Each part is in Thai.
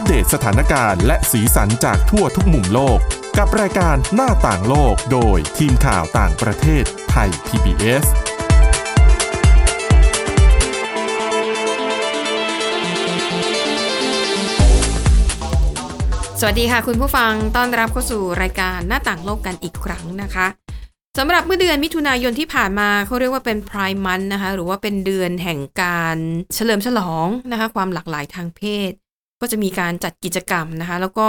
อัปเดตสถานการณ์และสีสันจากทั่วทุกมุมโลก กับรายการหน้าต่างโลกโดยทีมข่าวต่างประเทศไทย PBS สวัสดีค่ะคุณผู้ฟังต้อนรับเข้าสู่รายการหน้าต่างโลกกันอีกครั้งนะคะสำหรับเมื่อเดือนมิถุนายนที่ผ่านมาเขาเรียกว่าเป็นพรายมันนะคะหรือว่าเป็นเดือนแห่งการเฉลิมฉลองนะคะความหลากหลายทางเพศ ก็จะมีการจัดกิจกรรมนะคะ แล้วก็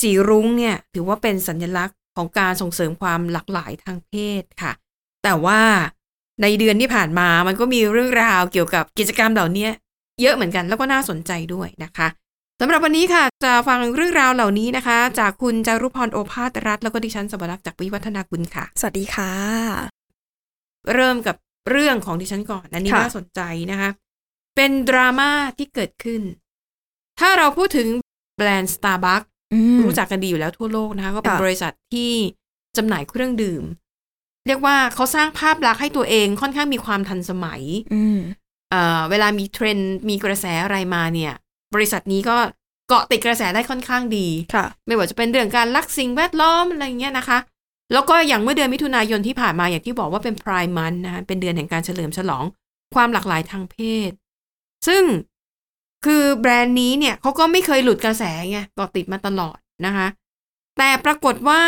สีรุ้งเนี่ยถือว่าเป็นสัญลักษณ์ของการส่งเสริมความหลากหลายทางเพศค่ะ แต่ว่าในเดือนที่ผ่านมามันก็มีเรื่องราวเกี่ยวกับกิจกรรมเหล่านี้เยอะเหมือนกันแล้วก็น่าสนใจด้วยนะคะสำหรับวันนี้ค่ะ จะฟังเรื่องราวเหล่านี้นะคะ จากคุณจารุพรโอภาสรัฐแล้วก็ดิฉันสวรักษ์จากวิวัฒนาคุณค่ะ สวัสดีค่ะ เริ่มกับเรื่องของดิฉันก่อนอันนี้ค่ะน่าสนใจนะคะ เป็นดราม่าที่เกิดขึ้น ถ้าเราพูดถึงแบรนด์ Starbucks อืมรู้จักกันดีอยู่แล้วทั่วโลกนะคะ ก็เป็นค่ะบริษัทที่จำหน่ายเครื่องดื่ม เรียกว่าเขาสร้างภาพลักษณ์ให้ตัวเองค่อนข้างมีความทันสมัยอืมเอ่อเวลามีเทรนด์มีกระแสอะไรมาเนี่ย บริษัทนี้ก็เกาะติดกระแสได้ค่อนข้างดีค่ะ ไม่ว่าจะเป็นเรื่องการรักสิ่งแวดล้อมอะไรเงี้ยนะคะ แล้วก็อย่างเมื่อเดือนมิถุนายนที่ผ่านมาอย่างที่บอกว่าเป็นพรายมันนะคะเป็นเดือนแห่งการเฉลิมฉลอง ความหลากหลายทางเพศ ซึ่ง คือแบรนด์นี้เนี่ยเขาก็ไม่เคยหลุดกระแสไงเกาะติดมาตลอดนะคะ แต่ปรากฏว่า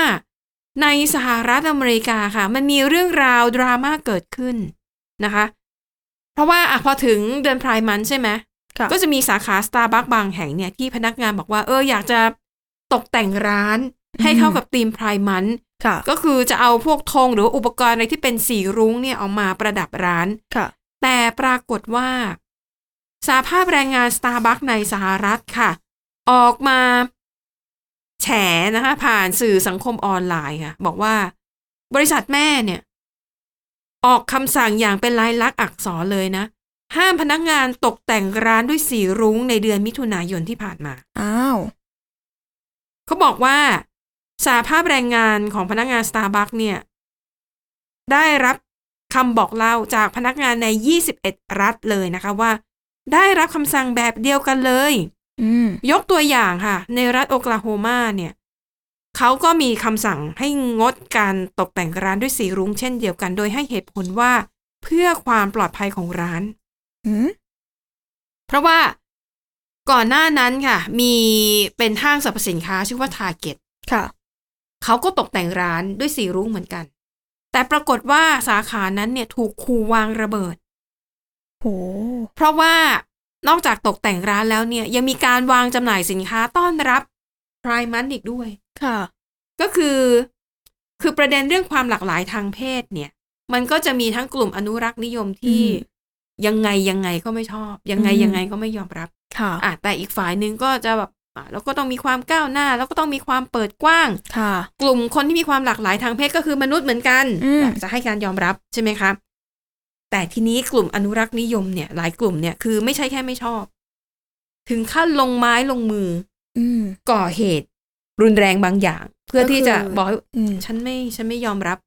ในสหรัฐอเมริกาค่ะ มันมีเรื่องราวดราม่าเกิดขึ้นนะคะ เพราะว่าอะพอถึงเดือนพรายมันใช่ไหมค่ะก็จะมีสาขา Starbucks บางแห่งเนี่ยที่พนักงานบอกว่าเอออยากจะตกแต่งร้านให้เข้ากับธีมพรายมันค่ะก็คือจะเอาพวกธงหรือว่าอุปกรณ์อะไรที่เป็นสีรุ้งเนี่ยเอามาประดับร้านค่ะแต่ปรากฏว่า สาภาพแรงงาน Starbucks ในสหรัฐค่ะ ออกมาแฉนะคะผ่านสื่อสังคมออนไลน์ค่ะ บอกว่า บริษัทแม่เนี่ย ออกคำสั่งอย่างเป็นลายลักษณ์อักษรเลยนะ ห้ามพนักงานตกแต่งร้านด้วยสีรุ้งในเดือนมิถุนายนที่ผ่านมา อ้าวเขาบอกว่าสาภาพแรงงานของพนักงาน Starbucks เนี่ย ได้รับคำบอกเล่าจากพนักงานใน 21 รัฐเลยนะคะว่า ได้รับคำสั่งแบบเดียวกันเลยอืมยกตัวอย่างค่ะ ในรัฐโอคลาโฮมาเนี่ยเขาก็มีคำสั่งให้งดการตกแต่งร้านด้วยสีรุ้งเช่นเดียวกัน โดยให้เหตุผลว่าเพื่อความปลอดภัยของร้านอืมเพราะว่าก่อนหน้านั้นค่ะ มีเป็นห้างสรรพสินค้าชื่อว่า Target ค่ะ เขาก็ตกแต่งร้านด้วยสีรุ้งเหมือนกัน แต่ปรากฏว่าสาขานั้นเนี่ยถูกคูวางระเบิด โหเพราะว่านอกจากตกแต่งร้านแล้วเนี่ย ยังมีการวางจำหน่ายสินค้าต้อนรับพรายมันอีกด้วย ค่ะ ก็คือคือประเด็นเรื่องความหลากหลายทางเพศเนี่ย มันก็จะมีทั้งกลุ่มอนุรักษ์นิยมที่อืมยังไงยังไงก็ไม่ชอบ ยังไงอืมยังไงก็ไม่ยอมรับ ค่ะอะแต่อีกฝ่ายหนึ่งก็จะแบบอะแล้วก็ต้องมีความก้าวหน้า แล้วก็ต้องมีความเปิดกว้าง ค่ะ กลุ่มคนที่มีความหลากหลายทางเพศก็คือมนุษย์เหมือนกันอืมอยากจะให้การยอมรับใช่ไหมคะ แต่ทีนี้กลุ่มอนุรักษ์นิยมเนี่ย หลายกลุ่มเนี่ยคือไม่ใช่แค่ไม่ชอบ ถึงขั้นลงไม้ลงมือ อืมก่อเหตุรุนแรงบางอย่าง เพื่อที่จะก็คือบอกให้อืมฉันไม่ฉันไม่ยอมรับ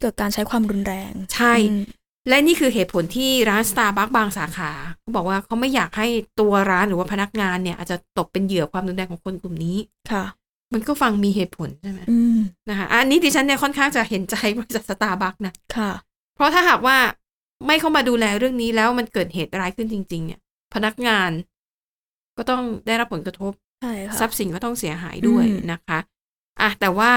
เกิดการใช้ความรุนแรง ใช่อืมและนี่คือเหตุผลที่ร้าน Starbucks บางสาขาเขาบอกว่าเขาไม่อยากให้ตัวร้านหรือว่าพนักงานเนี่ย อาจจะตกเป็นเหยื่อความรุนแรงของคนกลุ่มนี้ค่ะ มันก็ฟังมีเหตุผลใช่ไหมอืมนะคะอันนี้ดิฉันเนี่ยค่อนข้างจะเห็นใจบริษัท Starbucks นะค่ะ เพราะถ้าหากว่า ไม่เข้ามาดูแลเรื่องนี้แล้วมันเกิดเหตุร้ายขึ้นจริง ๆ เนี่ย พนักงานก็ต้องได้รับผลกระทบใช่ค่ะทรัพย์สินก็ต้องเสียหายด้วยอืมนะคะอะแต่ว่า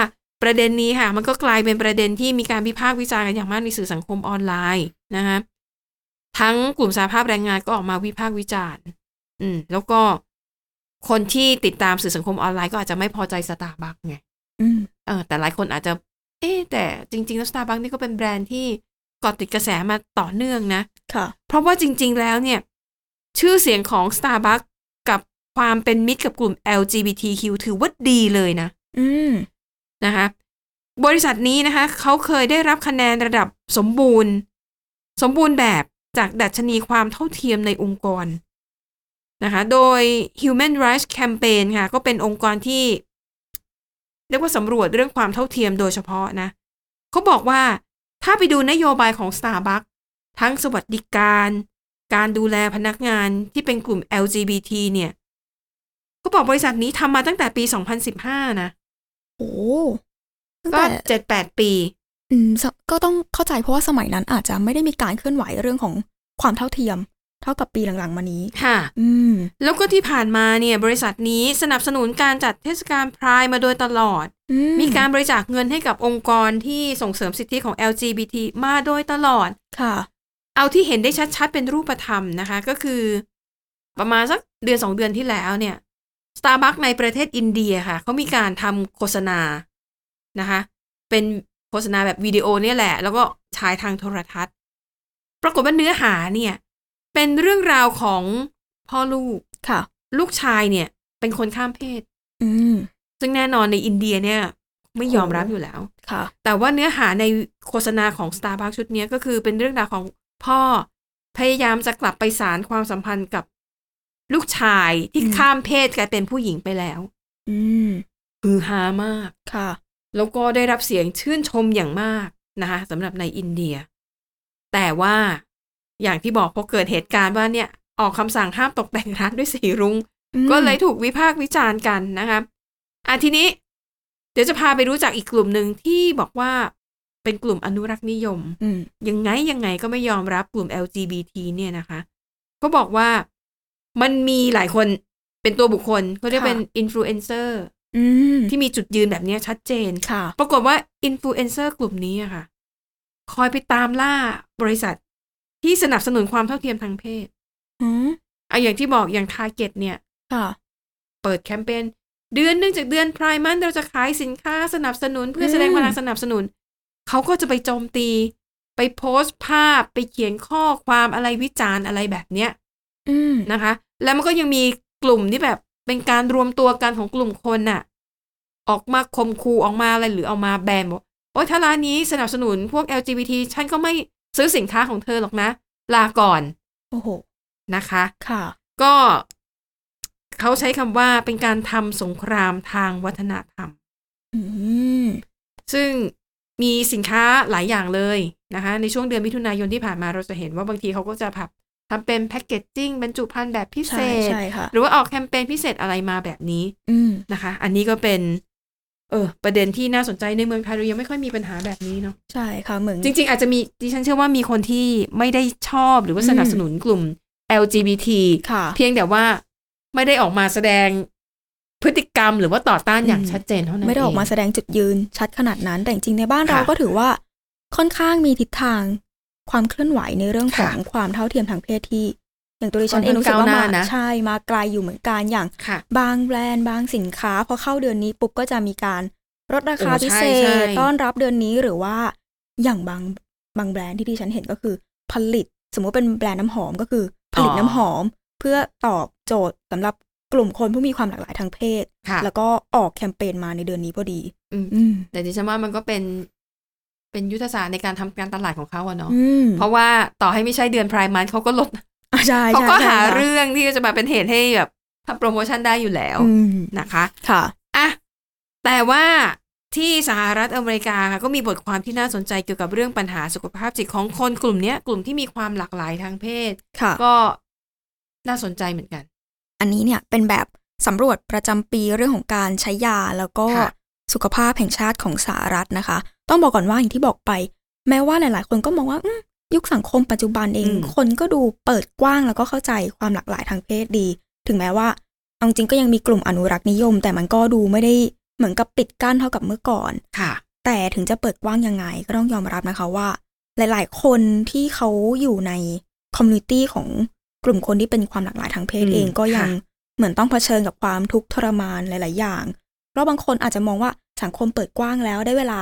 ประเด็นนี้ค่ะ มันก็กลายเป็นประเด็นที่มีการวิพากษ์วิจารณ์กันอย่างมากในสื่อสังคมออนไลน์นะคะทั้งกลุ่มสาภาพแรงงานก็ออกมาวิพากษ์วิจารณ์ อืม แล้วก็คนที่ติดตามสื่อสังคมออนไลน์ก็อาจจะไม่พอใจสตาร์บัคไงอืมเออ แต่หลายคนอาจจะ เอ๊ะแต่จริงๆแล้ว Starbucks นี่ก็เป็นแบรนด์ที่เกาะติดกระแสมาต่อเนื่องนะค่ะ เพราะว่าจริง ๆ แล้วเนี่ย ชื่อเสียงของ Starbucks กับความเป็นมิตรกับกลุ่ม LGBTQ ถือว่าดีเลยนะ อืมนะคะ บริษัทนี้นะคะ เขาเคยได้รับคะแนนระดับสมบูรณ์ สมบูรณ์แบบจากดัชนีความเท่าเทียมในองค์กรนะคะ โดย Human Rights Campaign ค่ะ ก็เป็นองค์กรที่ เรียกว่าสำรวจเรื่องความเท่าเทียมโดยเฉพาะนะ เขาบอกว่า ถ้าไปดูนโยบายของ Starbucks ทั้งสวัสดิการ การดูแลพนักงานที่เป็นกลุ่ม LGBT เนี่ยเขาบอกบริษัทนี้ทำมาตั้งแต่ปี 2015 นะ โอ้ตั้งก็แต่เจ็ดแปดปี อืมสก็ต้องเข้าใจเพราะว่าสมัยนั้นอาจจะไม่ได้มีการเคลื่อนไหวเรื่องของความเท่าเทียม เท่ากับปีหลังๆมานี้ ค่ะ อืม แล้วก็ที่ผ่านมาเนี่ย บริษัทนี้สนับสนุนการจัดเทศกาลพรายมาโดยตลอดอื มีการบริจาคเงินให้กับองค์กรที่ส่งเสริมสิทธิของ LGBT มาโดยตลอด ค่ะ เอาที่เห็นได้ชัดๆ เป็นรูปธรรมนะคะ ก็คือ ประมาณสักเดือนสองเดือนที่แล้วเนี่ย Starbucks ในประเทศอินเดียค่ะ เขามีการทำโฆษณา นะคะ เป็นโฆษณาแบบวิดีโอเนี่ยแหละ แล้วก็ฉายทางโทรทัศน์ ปรากฏว่าเนื้อหาเนี่ย เป็นเรื่องราวของพ่อลูก ค่ะ ลูกชายเนี่ย เป็นคนข้ามเพศ อืม ซึ่งแน่นอนในอินเดียเนี่ย ไม่ยอมรับโอ้อยู่แล้วค่ะ แต่ว่าเนื้อหาในโฆษณาของ Starbucks ชุดเนี้ยก็คือเป็นเรื่องราวของพ่อพยายามจะกลับไปสารความสัมพันธ์กับลูกชายที่อืมข้ามเพศกลายเป็นผู้หญิงไปแล้ว อืมฮือฮามากค่ะ แล้วก็ได้รับเสียงชื่นชมอย่างมากนะคะสำหรับในอินเดีย แต่ว่าอย่างที่บอกพอเกิดเหตุการณ์ว่าเนี่ย ออกคำสั่งห้ามตกแต่งร้านด้วยสีรุง้งอืมก็เลยถูกวิพากษ์วิจารณ์กันนะคะ อะทีนี้เดี๋ยวจะพาไปรู้จักอีกกลุ่มหนึ่งที่บอกว่าเป็นกลุ่มอนุรักษ์นิยมอืมยังไงยังไงก็ไม่ยอมรับกลุ่ม LGBT เนี่ยนะคะ ก็บอกว่ามันมีหลายคนเป็นตัวบุคคลเขาเรียกเป็นอินฟลูเอนเซอร์อืมที่มีจุดยืนแบบเนี้ยชัดเจนค่ะปรากฏว่าอินฟลูเอนเซอร์กลุ่มนี้อะค่ะ คอยไปตามล่าบริษัทที่สนับสนุนความเท่าเทียมทางเพศอืมอะอย่างที่บอกอย่าง Target เนี่ยค่ะเปิดแคมเปญ เดือนหนึ่งจากเดือน Pride Month เราจะขายสินค้าสนับสนุน เพื่อแสดงอืมพลังสนับสนุน เขาก็จะไปโจมตี ไปโพสต์ภาพไปเขียนข้อความอะไรวิจารณ์อะไรแบบเนี้ยอืมนะคะ แล้วมันก็ยังมีกลุ่มที่แบบเป็นการรวมตัวกันของกลุ่มคนน่ะ ออกมาข่มขู่ออกมาอะไรหรือเอามาแบนบอกโอ๊ยถ้าร้านนี้สนับสนุนพวก LGBT ฉันก็ไม่ซื้อสินค้าของเธอหรอกนะ ลาก่อน โอ้โห นะคะ ค่ะ ก็ เขาใช้คำว่าเป็นการทำสงครามทางวัฒนธรรมอืมซึ่งมีสินค้าหลายอย่างเลยนะคะ ในช่วงเดือนมิถุนายนที่ผ่านมาเราจะเห็นว่าบางทีเขาก็จะผับทำเป็นแพคเกจจิ้งบรรจุภัณฑ์แบบพิเศใช่ษใช่ค่ะหรือว่าออกแคมเปญพิเศษอะไรมาแบบนี้อืมนะคะ อันนี้ก็เป็น เออ ประเด็นที่น่าสนใจในเมืองไทยเรายังไม่ค่อยมีปัญหาแบบนี้เนาะใช่ค่ะเหมือนจริง ๆ อาจจะมีดิฉันเชื่อว่ามีคนที่ไม่ได้ชอบหรือว่าสนับสนุนกลุ่ม LGBT ค่ะเพียงแต่ว่า ไม่ได้ออกมาแสดงพฤติกรรมหรือว่าต่อต้านอย่างอืมชัดเจนเท่านั้นไม่ได้ออกมาเงแสดงจุดยืนชัดขนาดนั้น แต่จริงๆในบ้านค่ะเราก็ถือว่าค่อนข้างมีทิศทางความเคลื่อนไหวในเรื่องของค่ะความเท่าเทียมทางเพศที่ อย่างตัวดิฉันเองค่อนข้างรู้สึกว่าก้าวหน้ามานะใช่มาไกลอยู่เหมือนกันอย่างค่ะบางแบรนด์บางสินค้าพอเข้าเดือนนี้ปุ๊บก็จะมีการลดราคาโอ้พิใช่เศใช่ษต้อนรับเดือนนี้หรือว่าอย่างบางบางแบรนด์ที่ดิฉันเห็นก็คือ ผลิต สมมุติเป็นแบรนด์น้ำหอมก็คือ ผลิตน้ำหอม เพื่อตอบโจทย์สำหรับกลุ่มคนผู้มีความหลากหลายทางเพศค่ะแล้วก็ออกแคมเปญมาในเดือนนี้พอดีอืมอืมแต่ดิฉันว่ามันก็เป็นเป็นยุทธศาสตร์ในการทำการตลาดของเขาอะเนาะอืมเพราะว่าต่อให้ไม่ใช่เดือนพรายมันเขาก็ลดอะใช่เขาใช่ก็ใช่หาค่ะเรื่องที่จะมาเป็นเหตุให้แบบทำโปรโมชั่นได้อยู่แล้วอืมนะคะ ค่ะอะแต่ว่าที่สหรัฐอเมริกาค่ะก็มีบทความที่น่าสนใจเกี่ยวกับเรื่องปัญหาสุขภาพจิตของคนกลุ่มเนี้ยกลุ่มที่มีความหลากหลายทางเพศค่ะก็ น่าสนใจเหมือนกัน อันนี้เนี่ยเป็นแบบสำรวจประจำปีเรื่องของการใช้ยาแล้วก็ค่ะสุขภาพแห่งชาติของสหรัฐนะคะ ต้องบอกก่อนว่าอย่างที่บอกไป แม้ว่าหลาย ๆ คนก็มองว่าอืมยุคสังคมปัจจุบันเองอืมคนก็ดูเปิดกว้างแล้วก็เข้าใจความหลากหลายทางเพศดี ถึงแม้ว่าเอาจริงก็ยังมีกลุ่มอนุรักษ์นิยม แต่มันก็ดูไม่ได้เหมือนกับปิดกั้นเท่ากับเมื่อก่อนค่ะ แต่ถึงจะเปิดกว้างยังไงก็ต้องยอมรับนะคะว่า หลาย ๆ คนที่เขาอยู่ใน community ของ กลุ่มคนที่เป็นความหลากหลายทางเพศอืมเองก็ยังค่ะเหมือนต้องเผชิญกับความทุกข์ทรมานหลาย ๆ อย่าง เพราะบางคนอาจจะมองว่าสังคมเปิดกว้างแล้วได้เวลา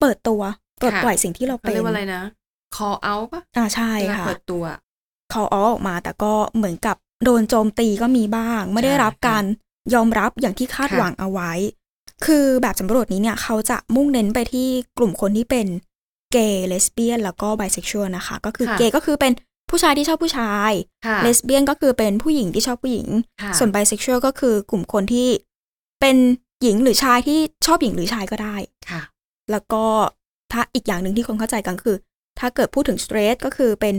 เปิดตัวปลดปล่อยสิ่งที่เราเขาเป็นเรียกว่าอะไรนะ call out ปะอ่าใช่เวลาค่ะเปิดตัวเขาอ้อออกมาแต่ก็เหมือนกับโดนโจมตีก็มีบ้าง ไม่ได้ใช่รับค่ะการยอมรับอย่างที่คาดค่ะหวังเอาไว้ คือแบบสำรวจนี้เนี่ย เขาจะมุ่งเน้นไปที่กลุ่มคนที่เป็นเกย์เลสเบี้ยน แล้วก็ไบเซ็กชวลนะคะ ก็คือค่ะเกย์ก็คือเป็น ผู้ชายที่ชอบผู้ชายค่ะเลสเบี้ยนก็คือเป็นผู้หญิงที่ชอบผู้หญิงค่ะส่วนไบเซ็กชวลก็คือกลุ่มคนที่เป็นหญิงหรือชายที่ชอบหญิงหรือชายก็ได้ค่ะ แล้วก็ถ้าอีกอย่างหนึ่งที่คนเข้าใจกันคือ ถ้าเกิดพูดถึง straight ก็คือเป็น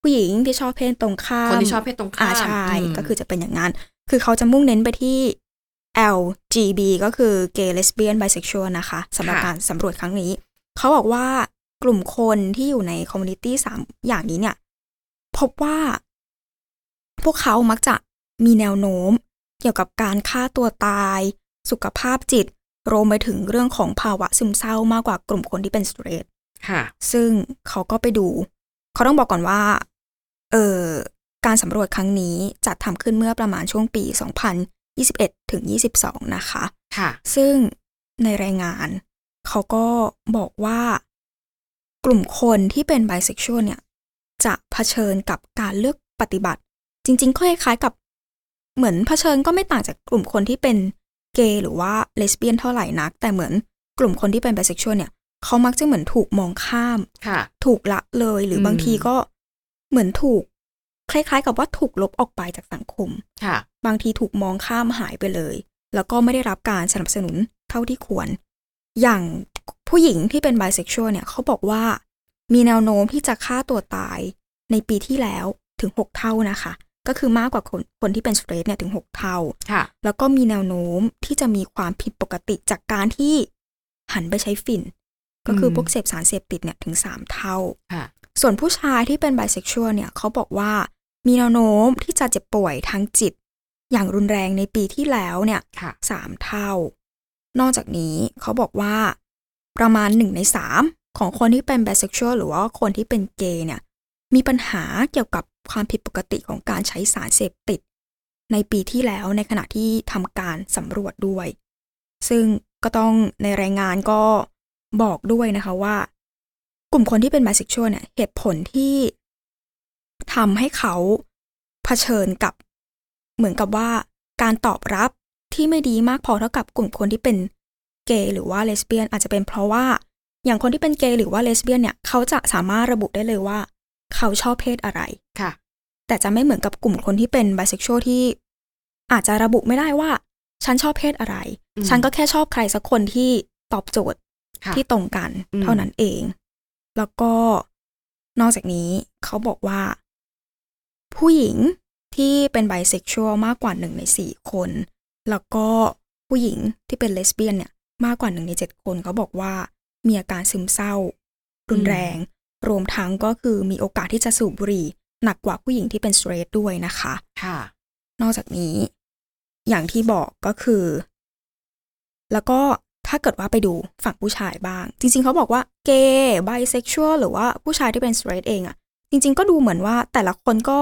ผู้หญิงที่ชอบเพศตรงข้ามคนที่ชอบเพศตรงข้ามอ่าใช่อืมก็คือจะเป็นอย่างนั้น คือเขาจะมุ่งเน้นไปที่ LGB ก็คือ gay lesbian bisexual นะคะสำหรับค่ะการสำรวจครั้งนี้ เขาบอกว่ากลุ่มคนที่อยู่ใน community สามอย่างนี้เนี่ย พบว่า พวกเขามักจะมีแนวโน้ม เกี่ยวกับการฆ่าตัวตาย สุขภาพจิต รวมไปถึงเรื่องของภาวะซึมเศร้ามากกว่ากลุ่มคนที่เป็นสเตรทค่ะ ซึ่งเขาก็ไปดู เขาต้องบอกก่อนว่า เออการสำรวจครั้งนี้จัดทำขึ้นเมื่อประมาณช่วงปี 2021 ถึง 22 นะคะ ค่ะ ซึ่งในรายงาน เขาก็บอกว่ากลุ่มคนที่เป็นไบเซ็กชวลเนี่ย จะเผชิญกับการเลือกปฏิบัติ จริงๆก็คล้ายๆกับเหมือนเผชิญก็ไม่ต่างจากกลุ่มคนที่เป็นเกย์หรือว่าเลสเบี้ยนเท่าไหร่นัก แต่เหมือนกลุ่มคนที่เป็นไบเซ็กชวลเนี่ยเขามักจะเหมือนถูกมองข้ามค่ะถูกละเลยหรืออมบางทีก็เหมือนถูก คล้ายๆ กับว่าถูกลบออกไปจากสังคมค่ะ บางทีถูกมองข้ามหายไปเลย แล้วก็ไม่ได้รับการสนับสนุนเท่าที่ควร อย่างผู้หญิงที่เป็นไบเซ็กชวลเนี่ยเขาบอกว่า มีแนวโน้มที่จะฆ่าตัวตายในปีที่แล้วถึง 6 เท่านะคะ ก็คือมากกว่าคนคนที่เป็นสเตรทเนี่ยถึง 6 เท่าค่ะแล้วก็มีแนวโน้มที่จะมีความผิดปกติจากการที่หันไปใช้ฝิ่น ก็คืออมพวกเสพสารเสพติดเนี่ยถึง 3 เท่าค่ะส่วนผู้ชายที่เป็นไบเซ็กชวลเนี่ยเขาบอกว่ามีแนวโน้มที่จะเจ็บป่วยทางจิต อย่างรุนแรงในปีที่แล้วเนี่ยค่ะสามเท่า นอกจากนี้เขาบอกว่า ประมาณหนึ่งในสาม ของคนที่เป็นไบเซ็กชวลหรือว่าคนที่เป็นเกย์เนี่ย มีปัญหาเกี่ยวกับความผิดปกติของการใช้สารเสพติด ในปีที่แล้วในขณะที่ทำการสำรวจด้วย ซึ่งก็ต้องในรายงานก็บอกด้วยนะคะว่า กลุ่มคนที่เป็นไบเซ็กชวลเนี่ยเหตุผลที่ทำให้เขาเผชิญกับเหมือนกับว่าการตอบรับที่ไม่ดีมากพอเท่ากับกลุ่มคนที่เป็นเกย์หรือว่าเลสเบี้ยนอาจจะเป็นเพราะว่า อย่างคนที่เป็นเกย์หรือว่าเลสเบี้ยนเนี่ยเขาจะสามารถระบุได้เลยว่า เขาชอบเพศอะไรค่ะ แต่จะไม่เหมือนกับกลุ่มคนที่เป็นไบเซ็กชวลที่อาจจะระบุไม่ได้ว่า ฉันชอบเพศอะไรอืมฉันก็แค่ชอบใครสักคนที่ตอบโจทย์ค่ะที่ตรงกันอืมเท่านั้นเอง แล้วก็นอกจากนี้เขาบอกว่า ผู้หญิงที่เป็นไบเซ็กชวลมากกว่าหนึ่งในสี่คน แล้วก็ผู้หญิงที่เป็นเลสเบี้ยนเนี่ย มากกว่าหนึ่งในเจ็ดคนเขาบอกว่า มีอาการซึมเศร้า รุนแรง รวมทั้งก็คือมีโอกาสที่จะสูบบุหรี่ หนักกว่าผู้หญิงที่เป็นสเตรทด้วยนะคะค่ะ นอกจากนี้ อย่างที่บอกก็คือ แล้วก็ถ้าเกิดว่าไปดูฝั่งผู้ชายบ้าง จริง ๆ เขาบอกว่าเกย์ไบเซ็กชวลหรือว่าผู้ชายที่เป็นสเตรทเองอะจริง ๆ ก็ดูเหมือนว่าแต่ละคนก็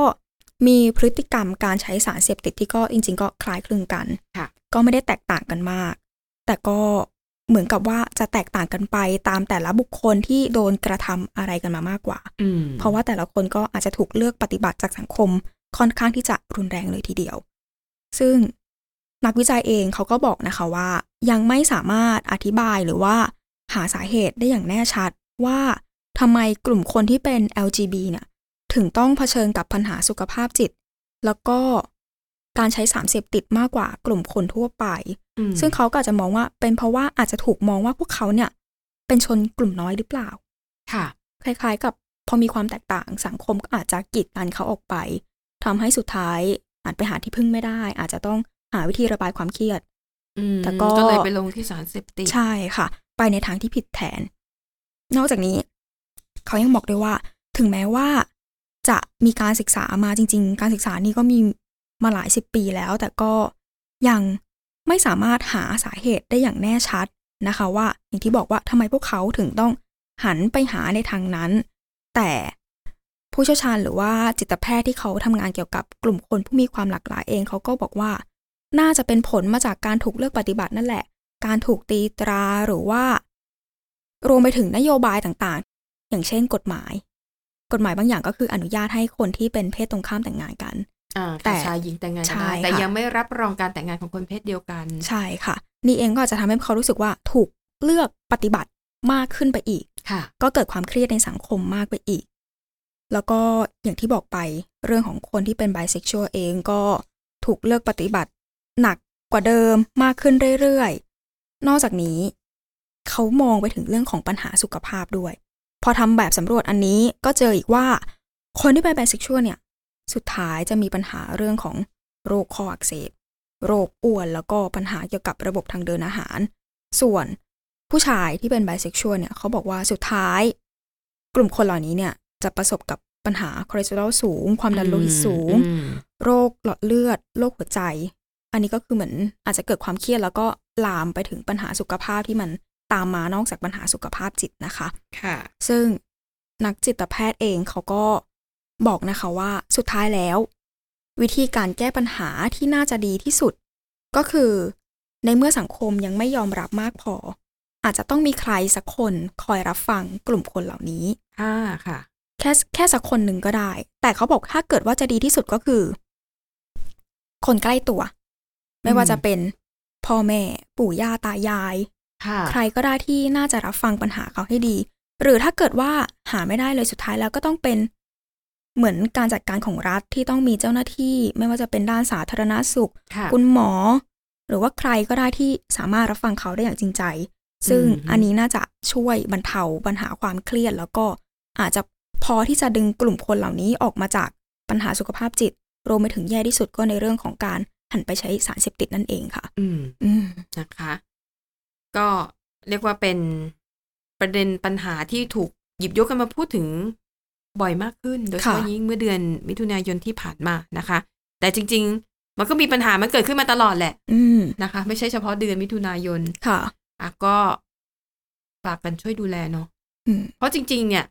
มีพฤติกรรมการใช้สารเสพติดที่ก็จริง ๆ ก็คล้ายคลึงกันค่ะก็ไม่ได้แตกต่างกันมาก แต่ก็ เหมือนกับว่าจะแตกต่างกันไปตามแต่ละบุคคลที่โดนกระทำอะไรกันมามากกว่าอืมเพราะว่าแต่ละคนก็อาจจะถูกเลือกปฏิบัติจากสังคมค่อนข้างที่จะรุนแรงเลยทีเดียว ซึ่งนักวิจัยเองเขาก็บอกนะคะว่า ยังไม่สามารถอธิบายหรือว่าหาสาเหตุได้อย่างแน่ชัดว่าทำไมกลุ่มคนที่เป็น LGB เนี่ยถึงต้องเผชิญกับปัญหาสุขภาพจิต แล้วก็ การใช้สารเสพติดมากกว่ากลุ่มคนทั่วไปอืมซึ่งเขาก็อาจจะมองว่าเป็นเพราะว่าอาจจะถูกมองว่าพวกเขาเนี่ย เป็นชนกลุ่มน้อยหรือเปล่า ค่ะ คล้าย ๆ กับพอมีความแตกต่างสังคมก็อาจจะกีดกันเขาออกไปทำให้สุดท้ายอาจไปหาที่พึ่งไม่ได้ อาจจะต้องหาวิธีระบายความเครียดอืมแต่ก็ก็เลยไปลงที่สารเสพติดใช่ค่ะ ไปในทางที่ผิดแทน นอกจากนี้ เขายังบอกด้วยว่า ถึงแม้ว่าจะมีการศึกษามาจริง ๆ การศึกษานี่ก็มี มาหลายสิบปีแล้ว แต่ก็ยังไม่สามารถหาสาเหตุได้อย่างแน่ชัดนะคะว่าอย่างที่บอกว่าทำไมพวกเขาถึงต้องหันไปหาในทางนั้น แต่ผู้เชี่ยวชาญหรือว่าจิตแพทย์ที่เขาทำงานเกี่ยวกับกลุ่มคนผู้มีความหลากหลายเองเขาก็บอกว่า น่าจะเป็นผลมาจากการถูกเลือกปฏิบัตินั่นแหละ การถูกตีตราหรือว่า รวมไปถึงนโยบายต่างๆ อย่างเช่นกฎหมาย กฎหมายบางอย่างก็คืออนุญาตให้คนที่เป็นเพศตรงข้ามแต่งงานกัน แต่แต่ชายหญิงแต่งงานกันใช่ได้แต่ค่ะยังไม่รับรองการแต่งงานของคนเพศเดียวกัน ใช่ค่ะ นี่เองก็อาจจะทำให้เขารู้สึกว่าถูกเลือกปฏิบัติมากขึ้นไปอีกค่ะก็เกิดความเครียดในสังคมมากไปอีก แล้วก็อย่างที่บอกไปเรื่องของคนที่เป็นไบเซ็กชวลเองก็ถูกเลือกปฏิบัติหนักกว่าเดิมมากขึ้นเรื่อยๆ นอกจากนี้ เขามองไปถึงเรื่องของปัญหาสุขภาพด้วย พอทำแบบสำรวจอันนี้ก็เจออีกว่า คนที่เป็นไบเซ็กชวลเนี่ย สุดท้ายจะมีปัญหาเรื่องของโรคคออักเสบ โรคอ้วนแล้วก็ปัญหาเกี่ยวกับระบบทางเดินอาหาร ส่วนผู้ชายที่เป็นไบเซ็กชวลเนี่ยเขาบอกว่าสุดท้าย กลุ่มคนเหล่านี้เนี่ยจะประสบกับปัญหาคอเลสเตอรอลสูง ความดันโลหิตสูงอืมโรคหลอดเลือด โรคหัวใจ อันนี้ก็คือเหมือนอาจจะเกิดความเครียดแล้วก็ลามไปถึงปัญหาสุขภาพที่มันตามมานอกจากปัญหาสุขภาพจิตนะคะ ค่ะ ซึ่งนักจิตแพทย์เองเขาก็ บอกนะคะว่าสุดท้ายแล้ว วิธีการแก้ปัญหาที่น่าจะดีที่สุด ก็คือ ในเมื่อสังคมยังไม่ยอมรับมากพอ อาจจะต้องมีใครสักคนคอยรับฟังกลุ่มคนเหล่านี้ค่ะค่ะ แค่แค่สักคนหนึ่งก็ได้ แต่เขาบอกถ้าเกิดว่าจะดีที่สุดก็คือ คนใกล้ตัว ไม่ว่าจะเป็นพ่อแม่ปู่ย่าตายายค่ะใครก็ได้ที่น่าจะรับฟังปัญหาเขาให้ดี หรือถ้าเกิดว่าหาไม่ได้เลยสุดท้ายแล้วก็ต้องเป็น เหมือนการจัดการของรัฐที่ต้องมีเจ้าหน้าที่ ไม่ว่าจะเป็นด้านสาธารณสุขค่ะคุณหมอ หรือว่าใครก็ได้ที่สามารถรับฟังเขาได้อย่างจริงใจ ซึ่งอืมอันนี้น่าจะช่วยบรรเทาปัญหาความเครียด แล้วก็อาจจะพอที่จะดึงกลุ่มคนเหล่านี้ออกมาจากปัญหาสุขภาพจิต รวมไปถึงแย่ที่สุดก็ในเรื่องของการหันไปใช้สารเสพติดนั่นเองค่ะ อืมอืมนะคะ ก็เรียกว่าเป็นประเด็นปัญหาที่ถูกหยิบยกกันมาพูดถึง บ่อยมากขึ้น โดยเฉพาะค่ะยิ่งเมื่อเดือนมิถุนายนที่ผ่านมานะคะ แต่จริง ๆ มันก็มีปัญหามันเกิดขึ้นมาตลอดแหละ อืมนะคะ ไม่ใช่เฉพาะเดือนมิถุนายนค่ะอะก็ฝากกันช่วยดูแลเนาะอืมเพราะจริง ๆ เนี่ย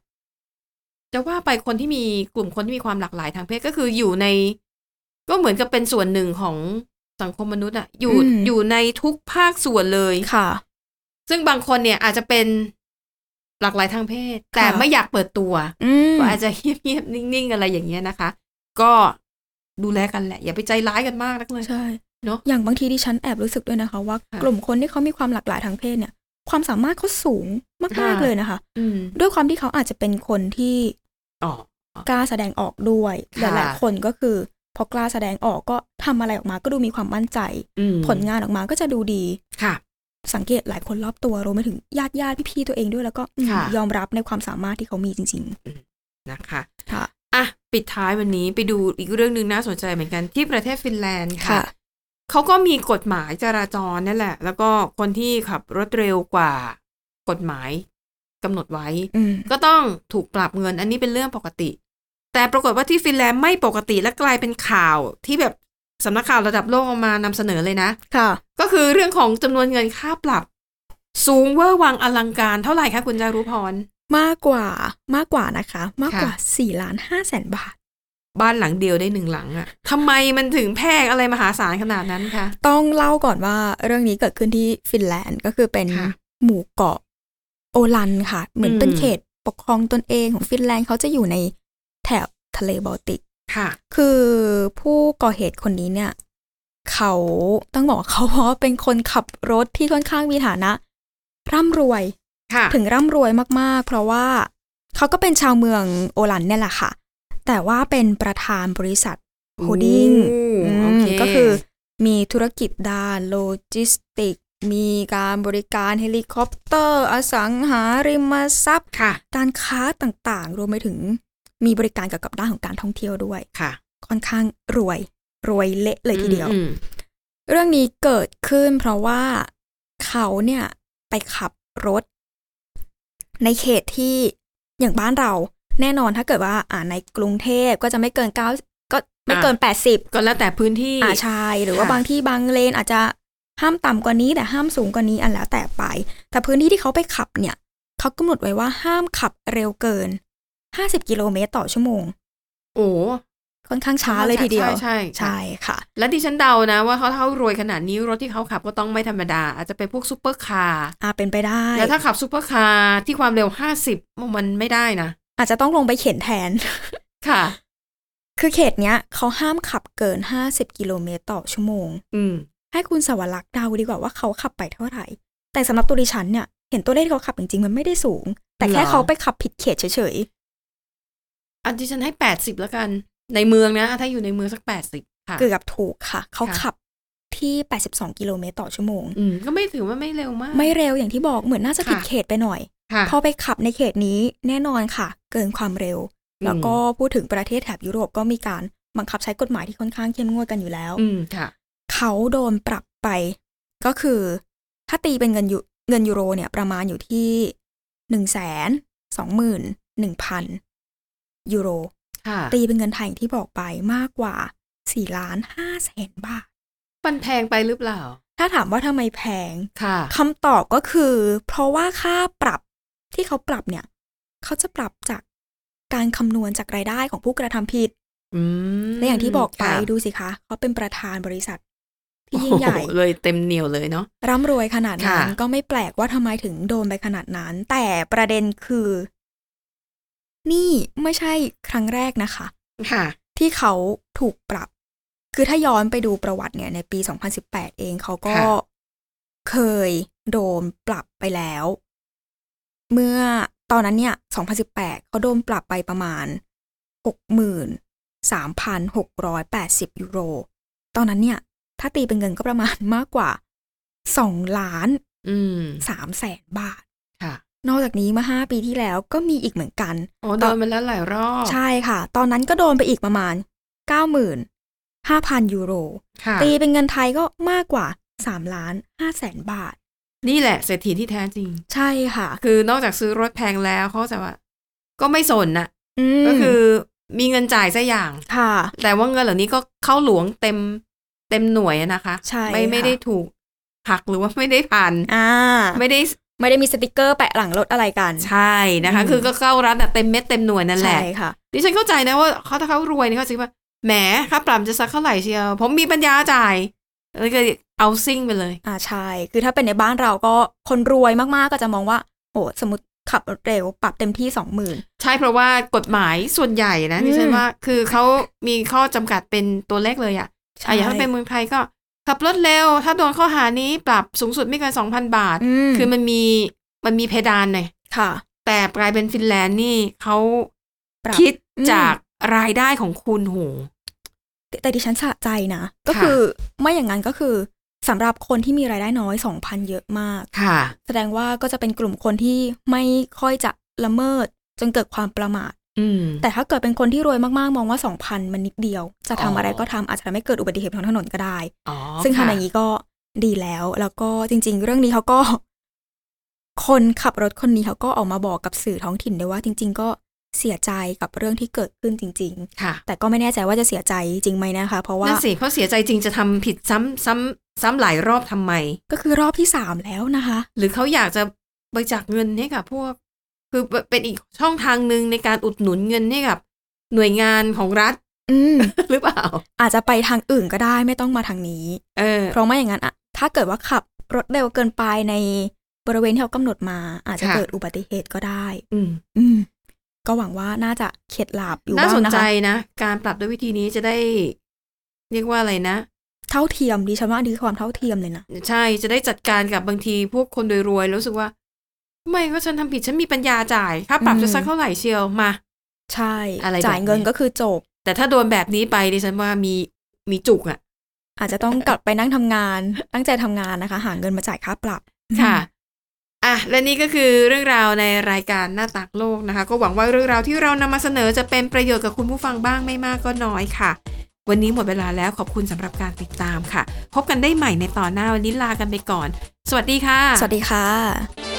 จะว่าไปคนที่มีกลุ่มคนที่มีความหลากหลายทางเพศก็คืออยู่ใน ก็เหมือนกับเป็นส่วนหนึ่งของสังคมมนุษย์อะอยู่อืมอยู่ในทุกภาคส่วนเลยค่ะ ซึ่งบางคนเนี่ยอาจจะเป็น หลากหลายทางเพศ แต่ไม่อยากเปิดตัวอืมก็อาจจะเงียบๆนิ่งๆอะไรอย่างเงี้ยนะคะ ก็ดูแลกันแหละ อย่าไปใจร้ายกันมากนักเลยใช่เนอะอย่างบางทีดิฉันแอบรู้สึกด้วยนะคะ ว่าค่ะกลุ่มคนที่เขามีความหลากหลายทางเพศเนี่ย ความสามารถเขาสูงมากค่ะๆเลยนะคะอืมด้วยความที่เขาอาจจะเป็นคนที่อ๋อกล้าแสดงออกด้วยค่ะหลายๆคนก็คือพอกล้าแสดงออกก็ทำอะไรออกมาก็ดูมีความมั่นใจอืมผลงานออกมาก็จะดูดีค่ะ สังเกตหลายคนรอบตัวรวมไปถึงญาติญาติพี่ๆตัวเองด้วย แล้วก็อืมค่ะยอมรับในความสามารถที่เขามีจริงนะคะๆค่ะอะปิดท้ายวันนี้ไปดูอีกเรื่องหนึ่งน่าสนใจเหมือนกันที่ประเทศฟินแลนด์ค่ะค่ะเขาก็มีกฎหมายจราจรนั่นแหละ แล้วก็คนที่ขับรถเร็วกว่ากฎหมายกำหนดไว้อืมก็ต้องถูกปรับเงิน อันนี้เป็นเรื่องปกติ แต่ปรากฏว่าที่ฟินแลนด์ไม่ปกติและกลายเป็นข่าวที่แบบ สำนักข่าวระดับโลกเอามานำเสนอเลยนะ ค่ะ ก็คือเรื่องของจำนวนเงินค่าปรับ สูงเวอร์วังอลังการเท่าไหร่คะคุณจารุพร มากกว่ามากกว่านะคะ มากกว่าค่ะสี่ล้านห้าแสนบาท บ้านหลังเดียวได้หนึ่งหลังอะทำไมมันถึงแพงอะไรมหาศาลขนาดนั้นคะ ต้องเล่าก่อนว่าเรื่องนี้เกิดขึ้นที่ฟินแลนด์ก็คือเป็นค่ะหมู่เกาะโอลันค่ะ เหมือนอืมเป็นเขตปกครองตนเองของฟินแลนด์เขาจะอยู่ในแถบทะเลบอลติก ค่ะ คือผู้ก่อเหตุคนนี้เนี่ย เขาต้องบอกว่าเขาเพราะว่าเป็นคนขับรถที่ค่อนข้างมีฐานะ ร่ำรวยค่ะถึงร่ำรวยมากๆ เพราะว่าเขาก็เป็นชาวเมืองโอลันด์เนี่ยแหละค่ะ แต่ว่าเป็นประธานบริษัท Holding Oy อืมโอเคก็คือมีธุรกิจด้านโลจิสติก มีการบริการเฮลิคอปเตอร์ อสังหาริมทรัพย์ค่ะการค้าต่างๆ รวมไปถึง มีบริการเกี่ยวกับด้านของการท่องเที่ยวด้วยค่ะ ค่อนข้างรวยรวยเละเลยทีเดียวอืมเรื่องนี้เกิดขึ้นเพราะว่าเขาเนี่ยไปขับรถ ในเขตที่อย่างบ้านเรา แน่นอนถ้าเกิดว่า อ่าในกรุงเทพก็จะไม่เกินเก้าก็ไม่เกินแปดสิบก็แล้วแต่พื้นที่อ่าใช่หรือว่าค่ะบางที่บางเลนอาจจะห้ามต่ำกว่านี้แต่ห้ามสูงกว่านี้อันแล้วแต่ไป แต่พื้นที่ที่เขาไปขับเนี่ยเขากำหนดไว้ว่าห้ามขับเร็วเกิน 50กิโลเมตรต่อชั่วโมง โอ้ค่อนข้างช้าเลยทีเดียวใช่ใช่ใช่ค่ะ แล้วดิฉันเดานะว่าเขาถ้ารวยขนาดนี้รถที่เขาขับก็ต้องไม่ธรรมดา อาจจะเป็นพวกซูเปอร์คาร์อ่าเป็นไปได้ แล้วถ้าขับ super car ที่ความเร็วห้าสิบมันไม่ได้นะ อาจจะต้องลงไปเข็นแทน ค่ะ คือเขตเนี้ยเขาห้ามขับเกิน50กิโลเมตรต่อชั่วโมง อืม ให้คุณสวรักษ์เดาดีกว่าว่าเขาขับไปเท่าไหร่ แต่สำหรับตัวดิฉันเนี่ยเห็นตัวเลขที่เขาขับจริงๆมันไม่ได้สูง แต่แค่ว่าเขาไปขับผิดเขตเฉย อันที่ฉันให้แปดสิบแล้วกัน ในเมืองนะ ถ้าอยู่ในเมืองสักแปดสิบค่ะๆเกือบถูกค่ะ เขาค่ะขับที่ 82 กิโลเมตรต่อชั่วโมงอืมก็ไม่ถือว่าไม่เร็วมาก ไม่เร็วอย่างที่บอกเหมือนน่าจะผิดค่ะเขตไปหน่อยค่ะพอไปขับในเขตนี้แน่นอนค่ะ เกินความเร็ว แล้วก็พูดถึงประเทศแถบยุโรปก็มีการบังคับใช้กฎหมายที่ค่อนข้างเข้มงวดกันอยู่แล้วอืมค่ะ เขาโดนปรับไป ก็คือ ถ้าตีเป็นเงินยูเงินยูโรเนี่ยประมาณอยู่ที่หนึ่งแสนสองหมื่นหนึ่งพัน ยูโรค่ะตีเป็นเงินไทยอย่างที่บอกไปมากกว่าสี่ล้านห้าแสนบาทมันแพงไปหรือเปล่า ถ้าถามว่าทำไมแพงค่ะคำตอบก็คือ เพราะว่าค่าปรับที่เขาปรับเนี่ย เขาจะปรับจากการคำนวณจากรายได้ของผู้กระทำผิดอืมและอย่างที่บอกไปค่ะดูสิคะเขาเป็นประธานบริษัทที่โอ้ยิ่งใหญ่โเลยเต็มเหนียวเลยเนาะร่ำรวยขนาดนั้นค่ะก็ไม่แปลกว่าทำไมถึงโดนไปขนาดนั้น แต่ประเด็นคือ นี่ไม่ใช่ครั้งแรกนะคะ ค่ะ ที่เขาถูกปรับ คือถ้าย้อนไปดูประวัติเนี่ยในปี 2018 เองเขาก็ค่ะ เคยโดนปรับไปแล้ว เมื่อตอนนั้นเนี่ย 2018 เขาโดนปรับไปประมาณ 63,680 ยูโร ตอนนั้นเนี่ย ถ้าตีเป็นเงินก็ประมาณมากกว่า 2 ล้านอืม 3 แสนบาทค่ะ นอกจากนี้มา5ปีที่แล้วก็มีอีกเหมือนกันโอ้โดนมาแล้วหลายรอบ ใช่ค่ะ ตอนนั้นก็โดนไปอีกประมาณ 95,000 ยูโรค่ะตีเป็นเงินไทยก็มากกว่า3ล้าน5แสนบาท นี่แหละเศรษฐีที่แท้จริง ใช่ค่ะ คือนอกจากซื้อรถแพงแล้วเขาจะว่า ก็ไม่สนน่ะมก็คือมีเงินจ่ายสักอย่างค่ะ แต่ว่าเงินเหล่านี้ก็เข้าหลวงเต็มเต็มหน่วยอะนะคะ ใช่ไม่ไม่ค่ะได้ถูกหักหรือว่าไม่ได้ผ่านอ่าไม่ได้ ไม่ได้มีสติกเกอร์แปะหลังรถอะไรกัน ใช่นะคะอืมคือก็เข้ารัฐอะเต็มเม็ดเต็มหน่วยนั่นแหละใช่ค่ะดิฉันเข้าใจนะว่าเขาถ้าเขารวยเนี่ยเขาจะคิดว่าแหมค่าปรับจะสักเท่าไหร่เชียว ผมมีปัญญาจ่ายแล้วก็เอาซิ่งไปเลย อ่าใช่ คือถ้าเป็นในบ้านเราก็คนรวยมากๆก็จะมองว่า โอ้สมมติขับรถเร็วปรับเต็มที่สองหมื่นใช่เพราะว่ากฎหมายส่วนใหญ่นะอืมดิฉันว่าคือเขามีข้อจำกัดเป็นตัวเลขเลยอะอะอย่างถ้าเป็นเมืองไทยก็ ขับรถเร็ว ถ้าโดนข้อหานี้ปรับสูงสุดไม่เกินสองพันบาทมคือมันมีมันมีเพดานเลยค่ะ แต่กลายเป็นฟินแลนด์นี่เขาปรับคิดอืมจากรายได้ของคุณโหแต่แต่ดิฉันสะใจนะ ก็ค่ะคือไม่อย่างนั้นก็คือสำหรับคนที่มีรายได้น้อยสองพันเยอะมากค่ะ แสดงว่าก็จะเป็นกลุ่มคนที่ไม่ค่อยจะละเมิด จนเกิดความประมาทอืม แต่ถ้าเกิดเป็นคนที่รวยมากๆ มองว่าสองพันมันนิดเดียว จะทำอ๋อออะไรก็ทำอาจจะทำให้เกิดอุบัติเหตุบนท้องถนนก็ได้อ๋อซึ่งทำค่ะอย่างนี้ก็ดีแล้ว แล้วก็จริง ๆ เรื่องนี้เขาก็ คนขับรถคนนี้เขาก็ออกมาบอกกับสื่อท้องถิ่นด้วยว่า จริง ๆ ก็เสียใจกับเรื่องที่เกิดขึ้นจริงค่ะๆแต่ก็ไม่แน่ใจว่าจะเสียใจจริงไหมนะคะ เพราะว่านั่นสิเพราะเสียใจจริงจะทำผิดซ้ำซ้ำซ้ำหลายรอบทำไม ก็คือรอบที่สามแล้วนะคะ หรือเขาอยากจะบริจาคเงินให้กับพวก คือเป็นอีกช่องทางหนึ่งในการอุดหนุนเงินให้กับ หน่วยงานของรัฐอืมหรือเปล่า อาจจะไปทางอื่นก็ได้ไม่ต้องมาทางนี้ เออ เพราะไม่อย่างนั้นอะถ้าเกิดว่าขับรถเร็วเกินไปในบริเวณที่เขากำหนดมา อาจจะค่ะเกิดอุบัติเหตุก็ได้ อืม อืม ก็หวังว่าน่าจะเข็ดหลาบอยู่น่าบ้างสนนะใจคะนะ การปรับด้วยวิธีนี้จะได้ เรียกว่าอะไรนะ เท่าเทียมดิฉันว่าอันนี้คือความเท่าเทียมเลยนะ ใช่จะได้จัดการกับบางทีพวกคนรวยๆแล้วรู้สึกว่า ไม่ก็ฉันทำผิดฉันมีปัญญาจ่ายค่าปรับอืมจะสักเท่าไหร่เชียวมา ใช่อะไรแบบจ่ายเงินเนี้ยก็คือจบ แต่ถ้าโดนแบบนี้ไปดิฉันว่ามีมีจุกอะอาจจะต้องกลับไปนั่งทำงาน ตั้งใจทำงานนะคะ หาเงินมาจ่ายค่าปรับค่ะอะและนี่ก็คือเรื่องราวในรายการหน้าต่างโลกนะคะ ก็หวังว่าเรื่องราวที่เรานำมาเสนอจะเป็นประโยชน์กับคุณผู้ฟังบ้างไม่มากก็น้อยค่ะ วันนี้หมดเวลาแล้วขอบคุณสำหรับการติดตามค่ะ พบกันได้ใหม่ในตอนหน้าวันนี้ลากันไปก่อน สวัสดีค่ะ สวัสดีค่ะ